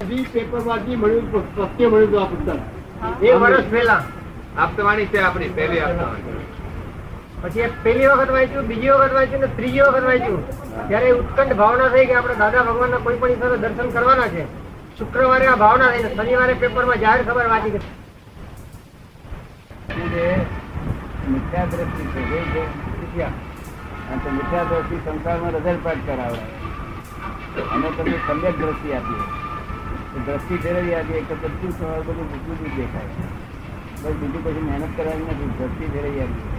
પેપરમાંથી મળ્યું સત્ય મળ્યું હતું આ પુસ્તક. એ વર્ષ પહેલા. આપતવાણી છે આપણી પહેલી આપતવાણી પછી પેલી વખત વાંચ્યું બીજી વખત વાંચ્યું ને ત્રીજી વખત વાંચ્યું. ત્યારે ઉત્કંઠ ભાવના થઈ કે આપણે દાદા ભગવાનના કોઈ પણ ઈશ્વરે દર્શન કરવાના છે. શુક્રવારે આ ભાવના થઈ શનિવારે પેપરમાં જાહેર ખબર વાંચી કે મિથ્યા દ્રષ્ટિ છે જે છે મિથ્યા. અને તો મિથ્યા દ્રષ્ટિ સંસારમાં રઝળપાટ કરાવે. અને તમને સમ્યક દ્રષ્ટિ આપીએ દ્રષ્ટિ ફેરવી આપીએ કે બધું સવાર બધું બીજું જુદું દેખાય. બસ બીજું પછી મહેનત કરવાની નથી દ્રષ્ટિ ફેરવી આપીએ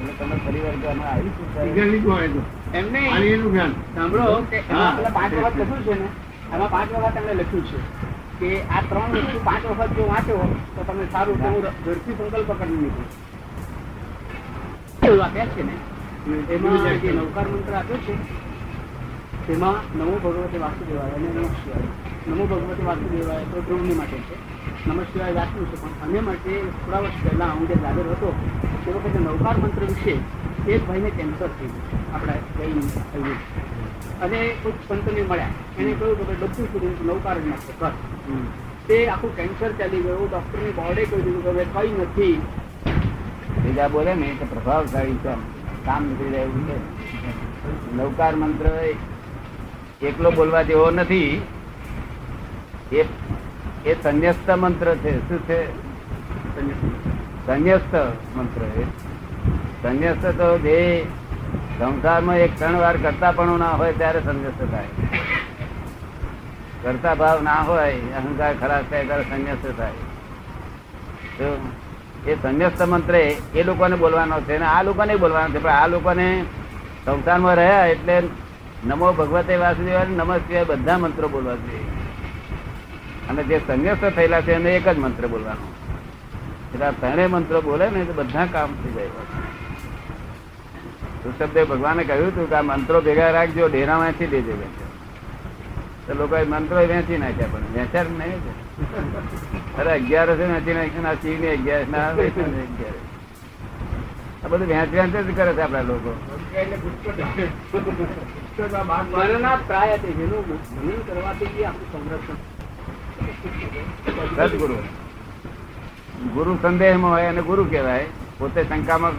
એટલે તમે ફરી વાર અમે આમાં આવી શું થાય? વિજ્ઞાન લીધું હોય તો. એમ નહીં અને એનું જ્ઞાન સાંભળો કે હા. પાંચ વખત લખ્યું છે ને એમાં પાંચ વખત એમને લખ્યું છે કે આ ત્રણ વસ્તુ પાંચ વખત જો વાંચો તો તમને સારું તેવું ઝડપી સંકલ્પ કરી નીકળો એવું આપ્યા છે ને એમાં જે નવકાર મંત્ર આપ્યો છે તેમાં નમો ભગવતે વાસુદેવાય અને નમઃ શિવાય. નમો ભગવતે વાસુદેવાય તો ધ્રુવની માટે છે. નમઃ શિવાય વાંચવું છે પણ અમે માટે થોડા વર્ષ પહેલાં હું જે દાદર હતો તે વખતે નવકાર મંત્ર વિશે એક ભાઈને કેન્સર થઈ ગયું આપણા ભાઈ થયું અને કોઈ પંતને મળ્યા. એને કહ્યું કે બધું સુધી નવકાર જ નાખો બસ. તે આખું કેન્સર ચાલી ગયું. ડૉક્ટરની બોર્ડે કહી દીધું કે કઈ નથી. બીજા બોલે ને તો પ્રભાવશાળી છે. કામ નીકળી રહ્યું છે. નવકાર મંત્ર એકલો બોલવા જેવો નથી. એ એ સંન્યસ્ત મંત્ર છે. શું છે? સંન્યસ્ત મંત્ર એ. સંન્યસ્ત તો જે સંસારમાં એક ત્રણ વાર કરતા પણ ના હોય ત્યારે સંન્યસ્ત થાય. કરતા ભાવ ના હોય, અહંકાર ખરાબ થાય ત્યારે સંન્યસ્ત થાય. એ સંન્યસ્ત મંત્ર એ લોકોને બોલવાનો છે અને આ લોકોને બોલવાનો છે. પણ આ લોકોને સંસારમાં રહ્યા એટલે નમો ભગવતે વાસુદેવ નમસ્તે, બધા મંત્રો બોલવા જોઈએ. અને જે સંઘર્ષ થયેલા છે, એને એક જ મંત્ર બોલવાનો. એટલે ત્રણેય મંત્રો બોલે ને તો બધા કામ થઈ જાય. ઋષભદેવ ભગવાને કહ્યું હતું કે આ મંત્રો ભેગા રાખજો ડેરામાંથી દેજે કે છે. તો લોકોએ મંત્રો વેચી નાખ્યા, પણ વેચ્યા જ નહીં અરે અગિયાર વેચી નાખ્યું ને શિવ ને અગિયાર ના, આ બધું વેચ વેચ જ કરે છે આપડા લોકો. પ્રાય તે જેનું ભજન કરવાથી આપણું સંરક્ષણ. સદગુરુ. ગુરુ સંદેહમાં હોય અને ગુરુ કહેવાય. પોતે શંકામાં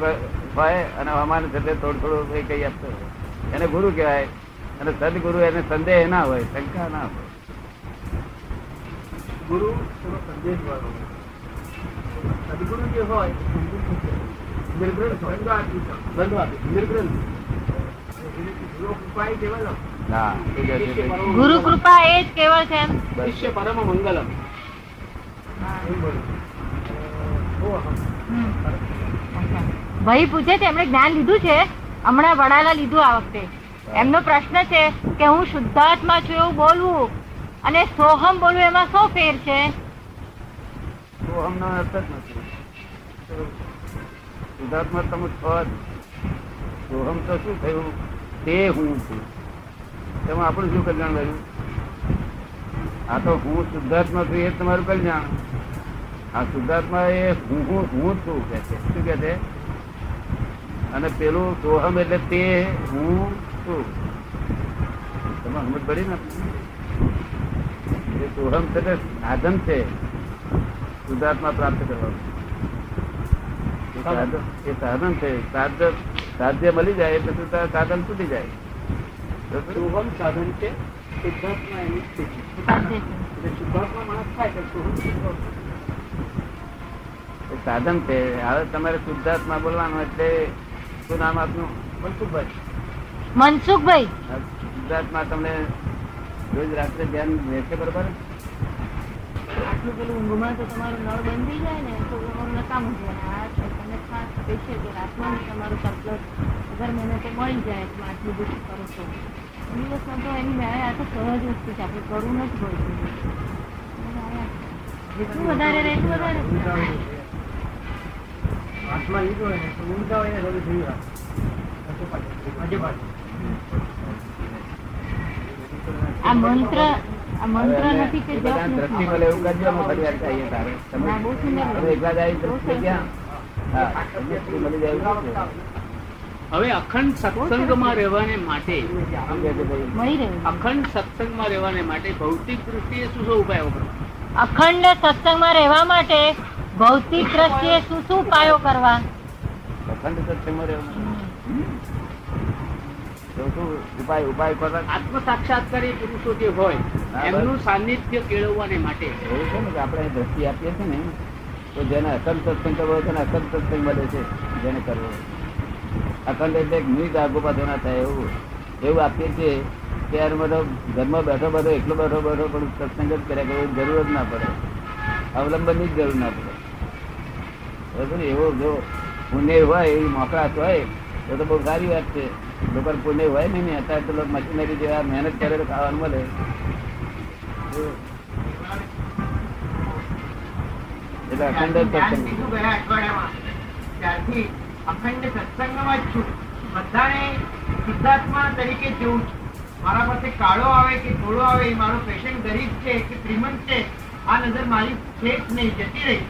હોય અને હવામાન સાથે થોડું થોડું એ કઈ આપતો હોય. એને ગુરુ કહેવાય. અને સદગુરુ એને સંદેહ ના હોય શંકા ના હોય. ગુરુ સંદેશ વાળો સદગુરુ જે હોય નિર્ગ્રંથ હોય. બંધ આપે નિર્ગ્રંથ ગુરુ કૃપા એ જ કેવળ છે શિષ્ય પરમ મંગલમ. ભાઈ પૂછે છે એમણે જ્ઞાન લીધું છે? હમણાં વડાલા લીધું આ વખતે. એમનો પ્રશ્ન છે કે હું શુદ્ધાત્મા છું એવું બોલવું અને સોહમ બોલવું એમાં શું ફેર છે? સોહમનો અર્થ જ નથી. શુદ્ધાત્મા તમે છો જ. સોહમ તો શું થયું? તે હું છું. તેમાં આપણું શું કલ્યાણ કર્યું આ તો હું શુદ્ધાત્મા છું, એ તમારું કલ્યાણ. આ શુદ્ધાત્મા એ હું હું હું છું, કે છે. શું કે છે? અને પેલું સોહમ એટલે તે હું છું. તમે સમજ પડી ને? એ સોહમ છે તે સાધન છે. શુદ્ધાત્મા પ્રાપ્ત કરવાનું. એ સાધન છે સાધન સાધ્ય મળી જાય એટલે શું સાધન તૂટી જાય? સાધન છે સિદ્ધાર્થમાં એની સ્થિતિ. એટલે માણસ થાય તો સાધન છે. હવે તમારે શુદ્ધાત્મા બોલવાનું એટલે શું નામ આપનું? મનસુખભાઈ. મનસુખભાઈ. આ શુદ્ધાત્મા તમને રોજ રાત્રે ધ્યાન રહેશે બરોબર? આટલું પેલું ઊંઘમાં તો તમારું નળ બંધ થઈ જાય ને તો તમારું નકામું છે છે સ્પેશિયલ કે રાતમાં તમારું સપ્લસ અગર મને તો મળી જાય તો આટલું બધું કરો છો. દિવસમાં તો એની મેળે આ તો સહજ વસ્તુ છે આપણે કરવું નથી પડતું જેટલું વધારે રહે એટલું વધારે. હાથમાં લીધું હોય ને તો ઊંઘતા હોય ને તો બી જોયું. આ મંત્ર આ મંત્ર નથી કે જપ નથી. એવું કરજો અમે ફરી વાર કહીએ તારે. તમે એકલા જાય છે. હવે અખંડ સત્સંગમાં રહેવાને માટે અખંડ સત્સંગમાં રહેવાને માટે ભૌતિક દ્રષ્ટિએ શું શું ઉપાયો કરવા? અખંડ સત્સંગમાં રહેવા માટે ભૌતિક દ્રષ્ટિએ શું શું ઉપાયો કરવા? અખંડ સત્સંગમાં રહેવા ઉપાય ઉપાય કરવા આત્મ સાક્ષાત્કારી પુરુષો જે હોય એમનું સાનિધ્ય કેળવવાને માટે. એવું છે ને આપણે દ્રષ્ટિ આપીએ છીએ ને તો જેને અખંડ સત્સંગ કરવો હોય તેને અખંડ સત્સંગ મળે છે, જેને કરવો. અખંડ એટલે મિનિટ આગો પાછો ના થાય એવું. એવું આપીએ છીએ ત્યારે બધો ઘરમાં બેઠો બેઠો એકલો બેઠો બેઠો પણ સત્સંગ જ કર્યા કરવો જરૂર જ ના પડે. અવલંબનની જ જરૂર ના પડે. બરાબર એવો જો પુણે હોય, એવી મોકળાશ હોય, તો તો બહુ સારી વાત છે. લોકો પુણે હોય નહીં અત્યારે તો મશીનરી જેવા મહેનત કરે તો ખાવાનું મળે એટલે અખંડ સત્સંગ. લીધું ગયા અઠવાડિયામાં ત્યારથી અખંડ સત્સંગમાં જ છું. બધાને સિદ્ધાર્થમાં તરીકે છું. મારા પાસે કાળો આવે કે ધોળો આવે એ મારો પેશન્ટ ગરીબ છે કે શ્રીમંત છે આ નજર મારી છે જ નહીં જતી રહી.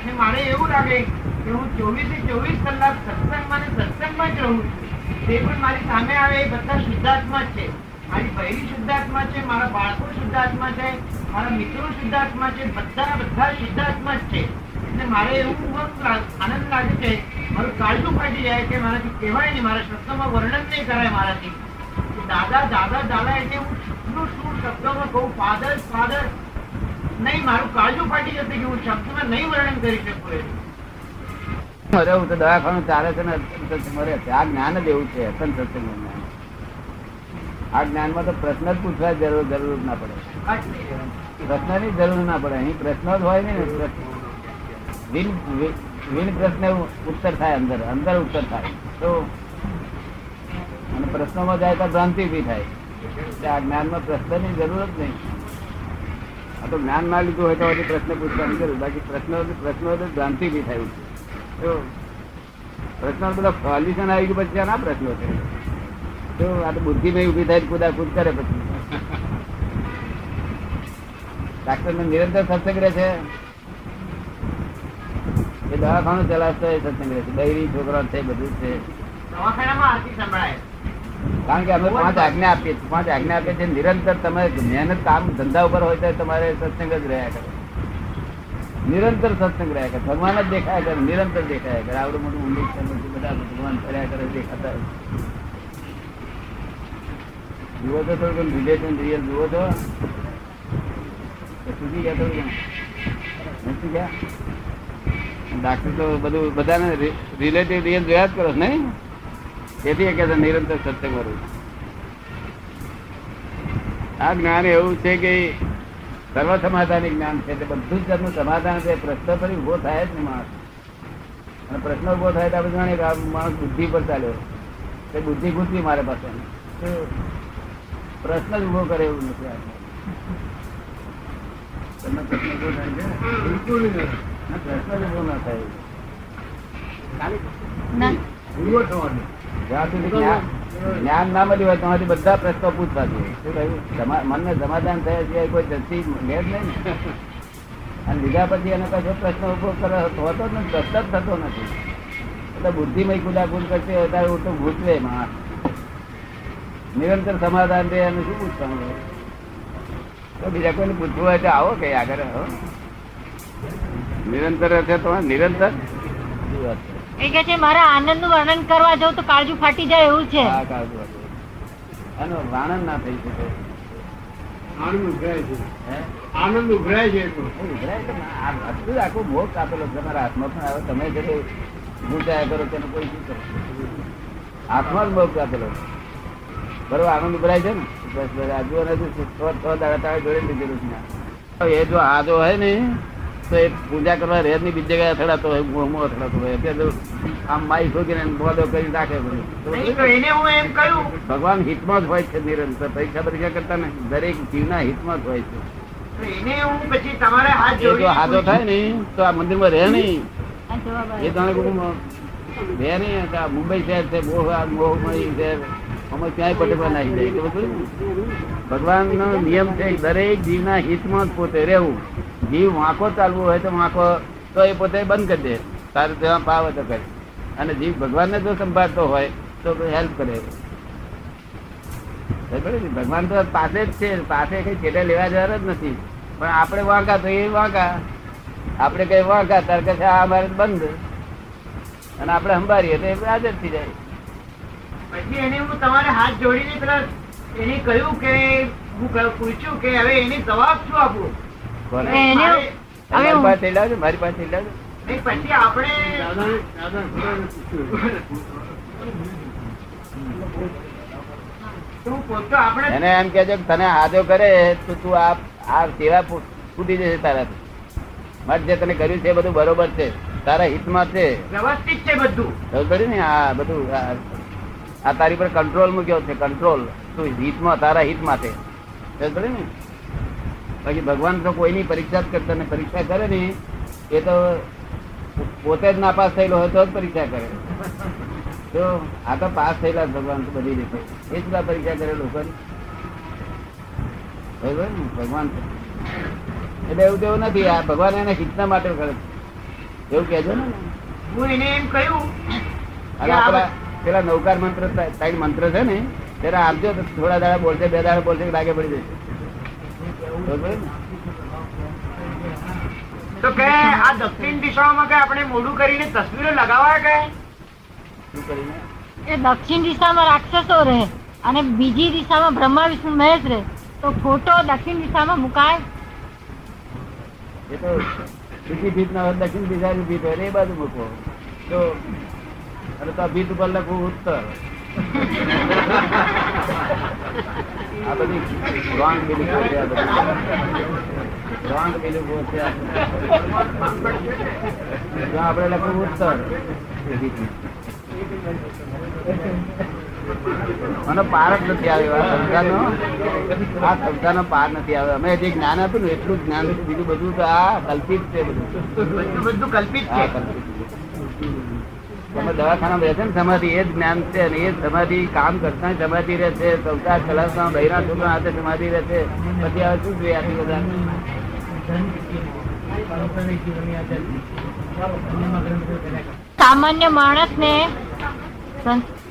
અને મારે એવું લાગે કે હું ચોવીસે ચોવીસ કલાક સત્સંગમાં ને સત્સંગમાં જ રહું છું. તે પણ મારી સામે આવે એ બધા શુદ્ધાત્મા છે. મારી બહેરી શુદ્ધાત્મા છે મારા બાળકો શુદ્ધાત્મા છે મારા મિત્રો સિદ્ધાર્થમાં છે, બધા બધા સિદ્ધાર્થમાં જ છે. એટલે મારે એવું આનંદ લાગે છે, મારું કાળજું ફાટી જાય કે મારાથી કહેવાય નહીં, મારા શબ્દોમાં વર્ણન નહીં કરાય મારાથી. દાદા દાદા દાદા એટલે હું શું શું? શબ્દોમાં કહું, ફાધર ફાધર. નહીં, મારું કાળજું ફાટી જશે કે હું શબ્દમાં નહીં વર્ણન કરી શકું એ અરે હું તો દવાખાનું ચાલે છે ને મરે છે જ્ઞાન જ એવું છે અખંડ સત્સંગ આ જ્ઞાનમાં તો પ્રશ્ન જ પૂછવા જરૂર જરૂર ના પડે. પ્રશ્નની જરૂર ના પડે. અહીં પ્રશ્ન જ હોય ને. વિન પ્રશ્ન ઉત્તર થાય અંદર. અંદર ઉત્તર થાય. તો અને પ્રશ્નોમાં જાય તો ભ્રાંતિ ઊભી થાય. એટલે આ જ્ઞાનમાં પ્રશ્નની જરૂર જ નહીં. આ તો જ્ઞાન ના લીધું હોય તો હજી પ્રશ્ન પૂછવાની જરૂર. બાકી પ્રશ્નો પ્રશ્નો તો ભ્રાંતિ ઊભી થાય. તો પ્રશ્નો બધા સોલ્યુશન આવી ગયું પછી ના પ્રશ્નો છે. તો આ તો બુદ્ધિમય ઊભી થાય કુદાકુદ કરે પછી. ડાક્ટર ને નિરંતર સત્સંગ રહે છે. એ દવાખાનું ચલાવતો એ સત્સંગ રહે છે. બૈરી છોકરા છે બધું છે. કારણ કે અમે પાંચ આજ્ઞા આપીએ છીએ. પાંચ આજ્ઞા આપીએ છીએ. નિરંતર તમે મહેનત કામ ધંધા ઉપર હોય તો તમારે સત્સંગ જ રહ્યા કરે. નિરંતર સત્સંગ રહ્યા કરે. ભગવાન જ દેખાયા કરે. નિરંતર દેખાયા કરે. આવડું મોટું છે બધા ભગવાન ફર્યા કરે દેખાતા. જુઓ તો થોડું રિલેશન રિયલ જુઓ તો સુધી ગયા થોડું નથી ગયા? ડાક્ટર તો બધું બધાને રિલેટિવ રિયલ જોયા જ કરો નહીં? તેથી કહેતા નિરંતર સત્ય કરું આ જ્ઞાન એવું છે કે સર્વ સમાધાની જ્ઞાન છે. એટલે બધું જ જાતનું સમાધાન છે. પ્રશ્ન પર ઊભો થાય જ ને માણસ. અને પ્રશ્ન ઊભો થાય તો આપણે જાણીએ કે માણસ બુદ્ધિ પર ચાલ્યો તે બુદ્ધિ ગુંચવી મારે પાસે. પ્રશ્ન જ ઊભો કરે એવું નથી તમને પ્રશ્ન ઊભો થાય છે? બિલકુલ ના, પ્રશ્ન જ ઊભો થાય જ્ઞાન જ્ઞાન ના મળ્યું હોય તમારી બધા પ્રશ્નો પૂછવા જોઈએ. સમા- મનને સમાધાન થયા સિવાય કોઈ દ્રષ્ટિ લે જ નહીં અને લીધા પછી એને કશો પ્રશ્ન ઊભો કરે હોતો જ નથી પ્રશ્ન જ થતો નથી. એટલે બુદ્ધિમય ગુલાબુલ કરતી હોય ત્યારે તો ભૂતવે માણસ નિરંતર સમાધાન રહે અને શું પૂછવાનું? તો બીજા કોઈને પૂછવું હોય તો આવો કઈ આગળ હો. નિરંતર છે તો નિરંતર એ કે છે મારા આનંદનું વર્ણન કરવા જાઉં તો કાળજું ફાટી જાય એવું છે આ કાળજુ. એનો વર્ણન ના થઈ શકે આનંદ ઉભરાય છે હે? આનંદ ઉભરાય છે. ઉભરાય આટલું આખું મોહ કાપેલો તમારા હાથમાં પણ આવે તમે જે ગુંચાયા કરો તેનો કોઈ શું કરે હાથમાં જ કાપેલો છે. બરોબર આનંદ ઉભરાય છે ને? બસ બસ આજુ નથી છ છ દાડા તારે જોડે લીધેલું છે એ જો આ હોય ને તો એ પૂજા કરવા રહે ની નહીં બીજી જગ્યાએ અથડાતો હોય મોહમો અથડાતો હોય. એટલે આમ માઈ ઠોકીને બોધો કરી રાખે બધું. નહીં તો એને હું એમ કહ્યું. ભગવાન હિતમાં જ હોય છે નિરંતર. પરીક્ષા પરીક્ષા કરતા ને દરેક જીવના હિતમાં જ હોય છે. તો એને હું પછી તમારે હાથ એ જો હાજો થાય ને તો આ મંદિરમાં રહે નહીં. એ. તમે રહે નહીં. મુંબઈ શહેર છે મોહ મોહ મળી શહેર. અમે ક્યાંય પટેમાં નાખી જાય ભગવાન નો? નિયમ છે દરેક દરેક જીવના હિતમાં જ પોતે રહેવું. જીવ વાંકો ચાલવું હોય તો વાંકો, તો એ પોતે બંધ કરી દે. તારે ત્યાં પાવ તો કરે અને જીવ ભગવાનને જો સંભાળતો હોય, તો હેલ્પ કરે. ભગવાન તો પાસે જ છે. પાસે કઈ છેટે લેવા જવાના જ નથી. પણ આપણે વાંકા તો એ વાંકા. આપણે કઈ વાંકા, તાર કે આ અમારે બંધ. અને આપણે સંભાળીએ તો એ હાજર થઈ જાય. પછી એને હું તમારે હાથ જોડીને પેલા એને કહ્યું કે હું પૂછ્યું કે હવે એને જવાબ શું આપું? મારી પાસે લાવજો મારી પાસે લાવજો પછી આપણે એને એમ કે છે કે તને હાજો કરે તો તું આ આ સેવા ફૂટી જશે તારાથી. મત જે તને કર્યું છે એ બધું બરોબર છે. તારા હિતમાં છે. વ્યવસ્થિત છે બધું. ખબર ને આ બધું આ- તારી પર કંટ્રોલ મૂક્યો છે કંટ્રોલ તું હિતમાં તારા હિત માટે ને? બાકી ભગવાન તો કોઈની પરીક્ષા જ કરતા ને પરીક્ષા કરે ને એ તો પોતે જ નાપાસ થયેલો હોય તો જ પરીક્ષા કરે. તો આ તો પાસ થયેલા ભગવાન તો બધી રીતે. એ જ પરીક્ષા કરે લોકો બરોબર ને? ભગવાન એટલે એવું તેવું નથી આ ભગવાન એને હિતના માટે કરે એવું કહેજો ને. હું એને એમ કહ્યું પેલા નૌકાર મંત્ર સાઈડ ત્રણ મંત્ર છે ને ત્યારે આપજો થોડા દાડા બોલશે બે દાડા બોલશે લાગે પડી જશે. તો કે આ દક્ષિણ દિશામાં કે આપણે મોઢું કરીને તસવીરો લગાવવા કે? શું કરીને? એ દક્ષિણ દિશામાં રાક્ષસો રહે અને બીજી દિશામાં બ્રહ્મા વિષ્ણુ મહેશ રહે. તો ફોટો દક્ષિણ દિશામાં મુકાય? એ તો બીજી ભીત ના દક્ષિણ દિશા ભીત હોય એ બાજુ મૂકો. તો અને તો ભીત ઉપર લખવું ઉત્તર. આ બધી રોંગ બિલીફો છે આ બધી. રોંગ બિલીફો છે. આપણે લખવું ઉત્તર. મને પાર જ નથી આવ્યો આ શબ્દાનો. આ શબ્દાનો પાર નથી આવ્યો. અમે જે જ્ઞાન હતું ને એટલું જ્ઞાન બીજું બધું તો આ કલ્પિત છે બધું. બધું કલ્પિત છે. કલ્પિત. તમે દવાખાના બેસે ને સમાધિ એ જ જ્ઞાન છે અને એ સમાધિ કામ કરતા સમાધિ રહેશે સંસાર ચલાવતા બહેરા છોકરા હાથે સમાધિ રહેશે પછી હવે શું જોઈએ આથી બધા સામાન્ય માણસ ને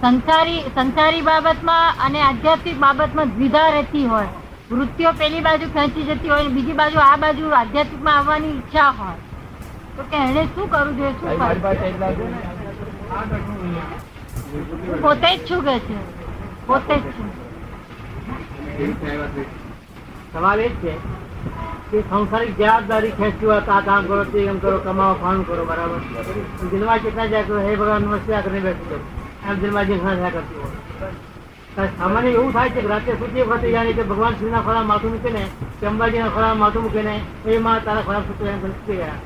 સંસારી સંસારી બાબતમાં અને આધ્યાત્મિક બાબતમાં દ્વિધા રહેતી હોય. વૃત્તિઓ પેલી બાજુ ખેંચી જતી હોય બીજી બાજુ આ બાજુ આધ્યાત્મિકમાં આવવાની ઈચ્છા હોય. તો કે એને શું કરવું જોઈએ શું કરવું પોતે જ છું કે છે? પોતે જ છું. સવાલ એ છે કે સંસારિક જવાબદારી ખેંચ્યું હોય આ કામ કરો, તે એમ કરો, કમાવો ખાણું કરો, બરાબર? દિલમાં કેટલા જાય કરો હે ભગવાન નમસ્તે આ કરીને બેઠી જાઓ એમ દિલમાં જે ઘણા કરતી હોય. સામાન્ય એવું થાય છે કે રાત્રે સૂતી વખતે જાણે કે ભગવાન શ્રીના ખોળા માથું મૂકીને કે અંબાજીના ખોળા માથું મૂકીને, એ માં તારા ખોળા સૂતું ગયા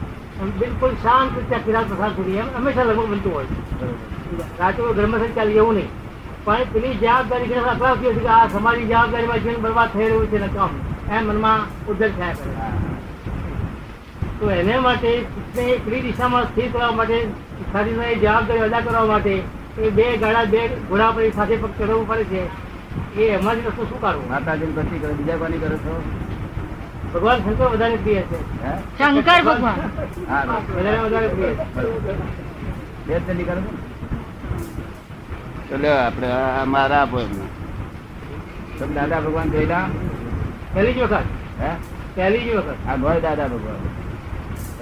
બિલકુલ શાંત રીતે કિરાત પ્રસાદ થઈ એમ હંમેશા લગભગ બનતું હોય રાતો કોઈ ચાલી એવું નહીં. પણ પેલી જવાબદારી કે અપરાધ થયો છે કે આ સમાજની જવાબદારીમાં જીવન બરબાદ થઈ રહ્યું છે ને કામ એમ મનમાં ઉદ્ધર થયા કરે. તો એને માટે શિક્ષને ફ્રી દિશામાં સ્થિર કરવા માટે શરીરને જવાબદારી અદા કરવા માટે એ બે ગાડા બે ઘોડા પર સાથે પગ ચડવું પડે છે. એ એમાંથી રસ્તો શું કરવું માતાજી ભક્તિ કરે બીજા કોની કરો છો? ભગવાન શંકર વધારે પ્રિય છે. શંકર ભગવાન. વધારે વધારે પ્રિય છે. બે જ કરો. છો ને? તો લ્યો આપણે આ મારા તમે દાદા ભગવાન જોયેલા પહેલી જ વખત. હે? પહેલી જ વખત. આ ગોય દાદા ભગવાન.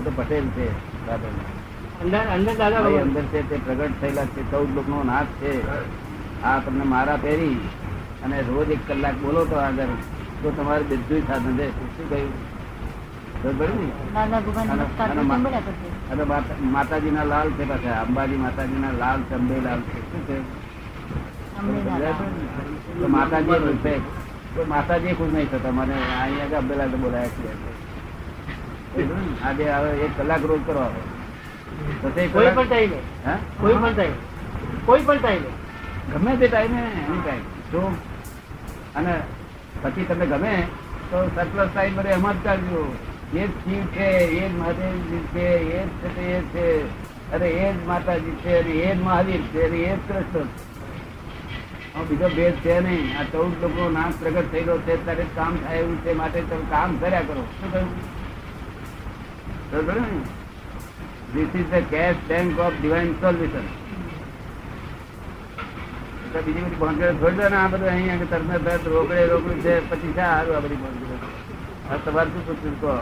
તો પટેલ છે દાદા અંદર અંદર દાદા ભાઈ અંદર છે તે પ્રગટ થયેલા છે ચૌદ લોકનો નાથ છે. આ તમને મારા પહેરી. અને રોજ એક કલાક બોલો તો આગળ. તો તમારે બધું સાધન છે શું કહ્યું? બરોબર ને? અને લાલ છે પાછા અંબાજી માતાજીના લાલ ચંબે લાલ છે. શું છે? માતાજી છે. તો માતાજી ખુશ નહીં થતા. મને અહીંયા અંબેલા તો બોલાયા છે. આજે હવે એક કલાક રોજ કરો હવે. પછી કોઈ પણ ટાઈમે. હા? કોઈ પણ ટાઈમે. કોઈ પણ ટાઈમે. ગમે તે ટાઈમે એની ટાઈમ. જો. અને પછી તમને ગમે તો સરપ્લસ સાઈડ બધે એમાં જ ચાલજો. એ જ શિવ છે, એ જ મહાદેવજી છે, એ જ છે એ છે. અરે એ જ માતાજી છે અને એ જ મહાવીર છે અને એ જ કૃષ્ણ. બીજો ભેદ છે નહીં. આ ચૌદ લોકો નાશ પ્રગટ થયેલો છે, ત્યારે કામ થાય એવું છે માટે તમે કામ કર્યા કરો. શું કહ્યું? This is the cash bank of divine solution તો બીજી બધી ભોંકડે છોડી દો ને આ બધું અહીંયા તરત તરત રોકડે રોકડું છે પછી છે સારું આ બધી ભોંકડે આ તમારે શું પૂછવું કહો?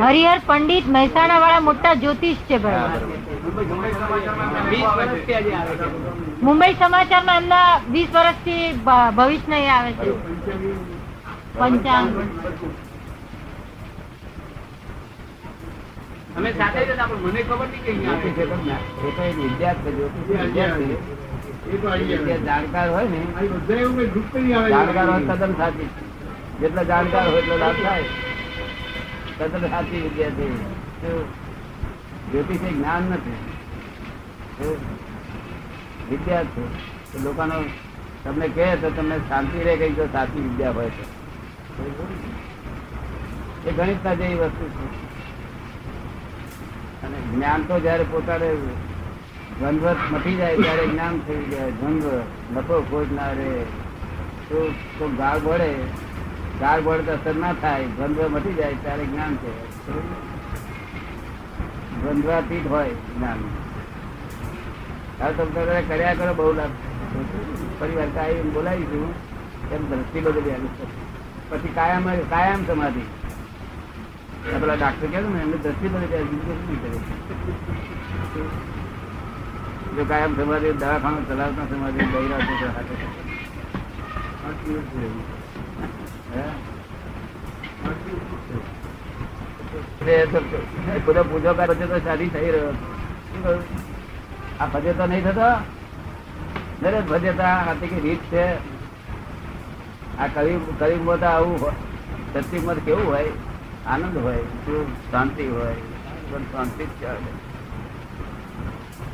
હરિહર પંડિત મહેસાણા વાળા મોટા જ્યોતિષ છે મુંબઈ સમાચારમાં એમના વીસ વર્ષથી ભવિષ્ય નહીં આવે છે. પંચાંગ. અમે સાથે જ હતા પણ મને ખબર નહીં કે અહીંયા. એ તો એક વિદ્યા જ છે જ્યોતિષ એ વિદ્યા જ છે. એ તો આવી વિદ્યા જાય જાણકાર હોય ને જાણકાર તદ્દન સાચી. જેટલા જાણકાર હોય એટલો લાભ થાય. તદ્દન સાચી વિદ્યાર્થી. જ્યોતિષ એ જ્ઞાન નથી. વિદ્યાર્થી વિદ્યા છે લોકોનો તમને કહે તો તમને શાંતિ રહે કઈ તો સાચી વિદ્યા હોય તો. એ ગણિતના જેવી વસ્તુ છે. જ્ઞાન તો જયારે પોતાને ધનવત મટી જાય ત્યારે જ્ઞાન થઈ જાય. ધનવ નફો ખોજ ના રે. તો ગાળ ભળે ગાળ ભળે અસર ના થાય. ધનવ મટી જાય ત્યારે જ્ઞાન છે દ્વંદ્વાતીત હોય જ્ઞાન. હવે તમે કર્યા કરો, બહુ લાભ. પરિવાર કાયમ બોલાવીશું. એમ દ્રષ્ટિ બદલી આવી પછી કાયમ કાયમ સમાધિ. પેલા ડાક્ટર કહે ને, એમને નહીં કરે જો કાયમ સમાધિ દવાખાનું ચલાવતા સમાધિ બૈરા છે થઈ રહ્યો શું આ ભજે તો નહીં થતો? દરેક ભજેતા આથી કે રીત છે. આ કવિ કવિમાં તો આવું સત્યુગમાં કેવું હોય? આનંદ હોય શું શાંતિ હોય પણ શાંતિ જ ચાલે.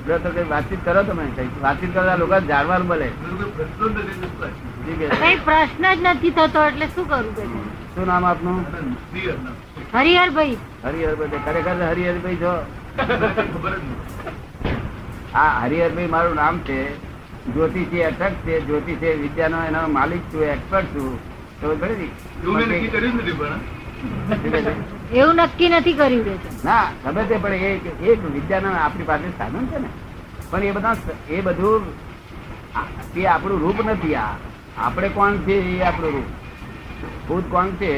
તો કઈ વાતચીત કરો તમે વાતચીત કરતા લોકો જાણવા મળે. કઈ પ્રશ્ન જ નથી થતો. એટલે શું કરું શું નામ આપનું? હરિહરભાઈ. હરિહરભાઈ ખરેખર હરિહરભાઈ છો? આ હરિહરભાઈ મારું નામ છે. જ્યોતિષી અટક છે. જ્યોતિષી વિદ્યાનો એનો માલિક છું એક્સપર્ટ છું. ખબર પડી? ને? શું કહે છે? એવું નક્કી નથી કર્યું છે. ના ગમે તે પણ એક એક વિદ્યાના આપણી પાસે સાધન છે ને. પણ એ બધા એ બધું એ આપણું રૂપ નથી આ. આપણે કોણ છે એ આપણું રૂપ. ભૂત કોણ છે?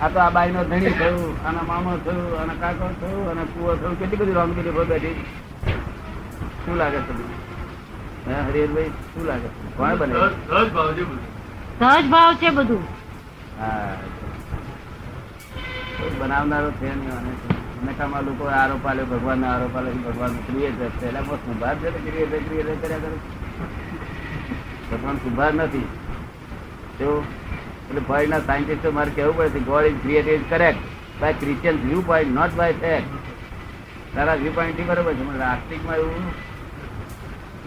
આ તો આ બાઈ નો ધણી થયું આના મામો થયું આના કાકો થયું અને કુવો થયું કેટલી બધી રોંગ બેઠી. શું લાગે તમને? હરિહરભાઈ શું લાગે કોણ બને? સહજ ભાવ છે બધું. હા. બનાવનારો છે નકામા લોકો આરોપ આલ્યો ભગવાન આરોપ આલ્યો ભગવાન ક્રિએટર છે એટલે સુભાર છે ક્રિએટર ક્રિએટર કર્યા કરે. ભગવાન સુભાર નથી. તો એટલે ફોરેનના સાયન્ટિસ્ટો મારે કહેવું પડે છે God is created correct by Christian viewpoint not by fact તારા વ્યૂ પોઈન્ટ બરોબર છે મને આસ્તિકમાં એવું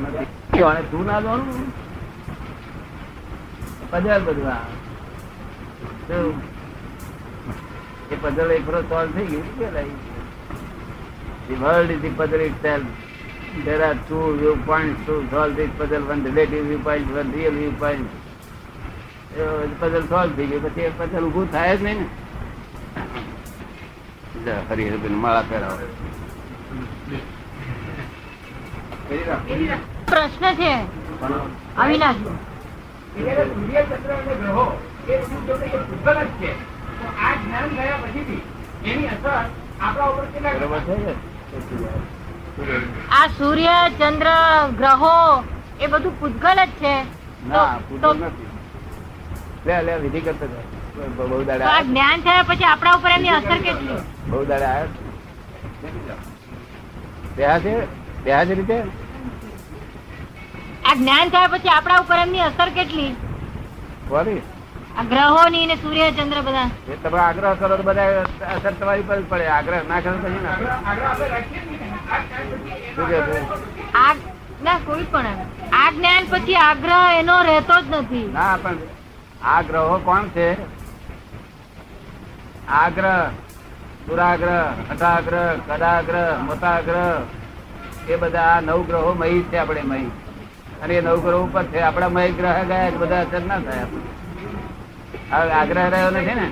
નથી. અને તું ના જાણું પજલ બધું આ? એ પઝલ એક વરસ સોલ્વ થઈ ગયું પેલા The world is the puzzle itself. There are two viewpoints to solve this puzzle, one relative viewpoint, one real viewpoint. Puzzle solve થઈ ગયું પછી એ પઝલ ઊભું થાય જ નહીં ને માળા પહેરાવો. પ્રશ્ન છે અવિનાશ ગ્રહો એ શું કે છે તો આ જ્ઞાન થયા પછીથી એની અસર આપણા ઉપર કેટલા? આ સૂર્ય ચંદ્ર ગ્રહો એ બધું પૂતગલ જ છે. ના તો- નથી. લે લે વિધિ કરતો બહુ દાડા આ જ્ઞાન થયા પછી આપણા ઉપર એની અસર કેટલી? બહુ દાડા આવ્યા છે. રીતે? આ જ્ઞાન થયા પછી આપણા ઉપર એમની અસર કેટલી? ગ્રહોની ને સૂર્ય ચંદ્ર બધા. એ તમે આગ્રહ કરો તો બધા અસર તમારી પર પડે. આગ્રહ ના કરો ને. ને. પછી ના કોઈ પણ આ જ્ઞાન પછી આગ્રહ એનો રહેતો જ નથી. ના પણ આ ગ્રહો કોણ છે? આગ્રહ દુરાગ્રહ હઠાગ્રહ કદાગ્રહ મોટાગ્રહ એ બધા આ નવ ગ્રહો મહી છે આપણે મહી. અને એ નવ ગ્રહો ઉપર છે. આપણા મય ગ્રહ ગયા બધા અસર ના થાય. આપણે. આગ્રહ રહ્યો નથી ને?